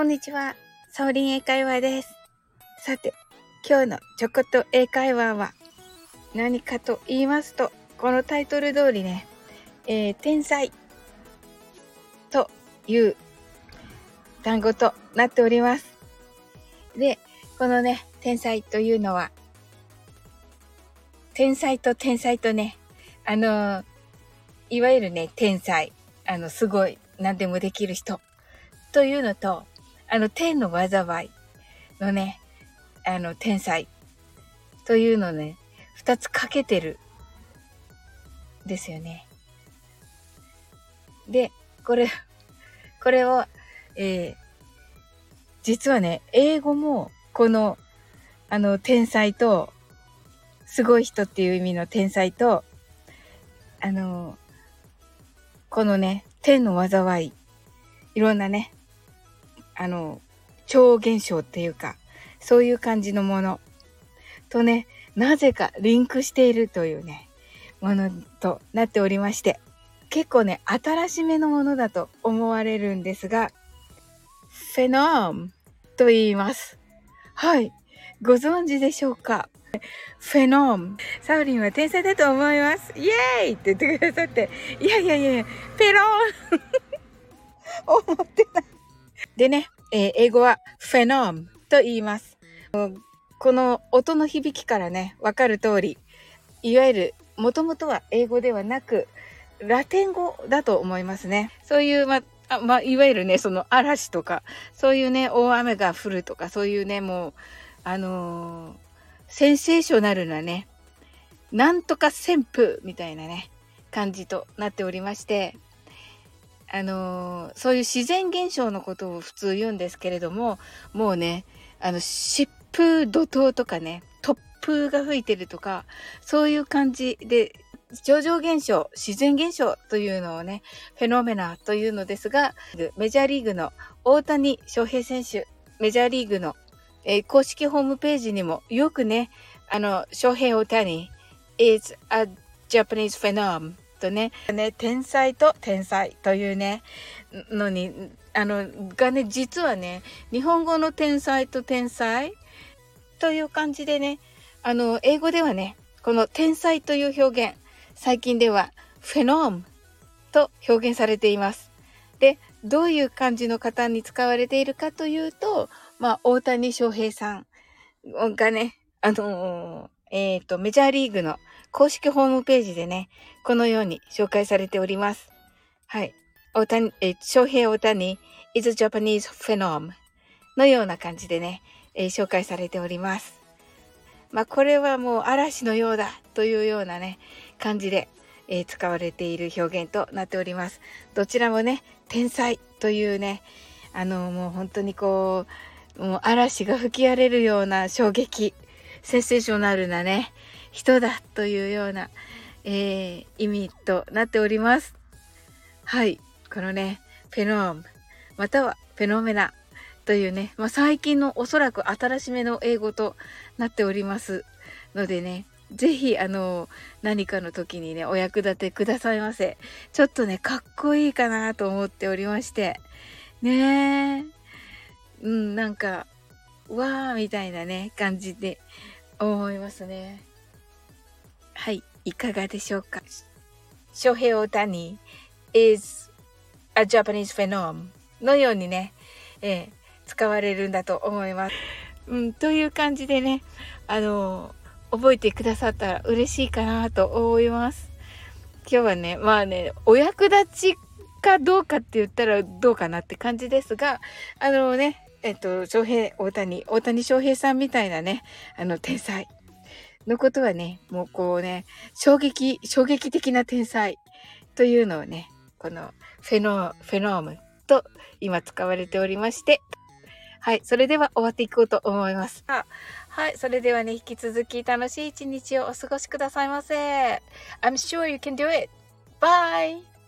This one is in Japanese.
こんにちは。サオリン英会話です。さて、今日のちょこっと英会話は何かと言いますと、このタイトル通りね、えー、天才という単語となっております。で、このね、天才というのは、天才と天才とね、あのー、いわゆるね、天才、あの、すごい、何でもできる人というのと、あの、天の災いのね、あの、天才というのね、二つかけてる、ですよね。で、これ、これを、えー、実はね、英語も、この、あの、天才と、すごい人っていう意味の天才と、あの、このね、天の災い、いろんなね、あの、超現象っていうか、そういう感じのものとね、なぜかリンクしているというね、ものとなっておりまして、結構ね、新しめのものだと思われるんですが、フェノームと言います。はい。ご存知でしょうか？フェノーム。サウリンは天才だと思います。イエーイって言ってくださって、いやいやいや、ペローン 思ってない。でね、えー、英語はフェノームと言います。この音の響きからね、わかる通り、いわゆる、もともとは英語ではなく、ラテン語だと思いますね。そういう、ま、あまあ、いわゆるね、その嵐とか、そういうね、大雨が降るとか、そういうね、もう、あのー、センセーショナルなね、なんとか旋風みたいなね、感じとなっておりまして、あのー、そういう自然現象のことを普通言うんですけれども、もうね、あの、疾風怒涛とかね、突風が吹いてるとか、そういう感じで、上場現象、自然現象というのをね、フェノメナというのですが、メジャーリーグの大谷翔平選手、メジャーリーグの、えー、公式ホームページにもよくね、あの、翔平大谷 is a Japanese phenome とね、ね、天才と天才というね、のに、あの、がね、実はね、日本語の天才と天才という感じでね、あの、英語ではね、この天才という表現、最近ではフェノームと表現されています。で、どういう感じの方に使われているかというと、まあ、大谷翔平さんがね、あのー、えっ、ー、と、メジャーリーグの公式ホームページでね、このように紹介されております。はい。大谷、え、翔平大谷 is Japanese phenom のような感じでね、えー、紹介されております。まあ、これはもう嵐のようだというようなね、感じで、えー、使われている表現となっております。どちらもね、天才というね、あの、もう本当にこう、もう嵐が吹き荒れるような衝撃、センセーショナルなね、人だというような、えー、意味となっております。はい。このね、フェノーム、またはフェノメナというね、まあ、最近のおそらく新しめの英語となっておりますのでね、ぜひ、あの、何かの時にね、お役立てくださいませ。ちょっとね、かっこいいかなと思っておりまして。ねえ。うん、なんか、わーみたいなね、感じで思いますね。はい、いかがでしょうか？翔平大谷 is a Japanese phenom のようにね、えー、使われるんだと思います。うん、という感じでね、あの覚えてくださったら嬉しいかなと思います。今日はね、まあね、お役立ちかどうかって言ったらどうかなって感じですが、あのね、えっと、翔平、大谷、大谷翔平さんみたいなね、あの、天才のことはね、もうこうね、衝撃、衝撃的な天才というのをね、このフェノ、フェノームと今使われておりまして、はい。それでは終わっていこうと思います。はい。それではね、引き続き楽しい一日をお過ごしくださいませ。I'm sure you can do it. Bye!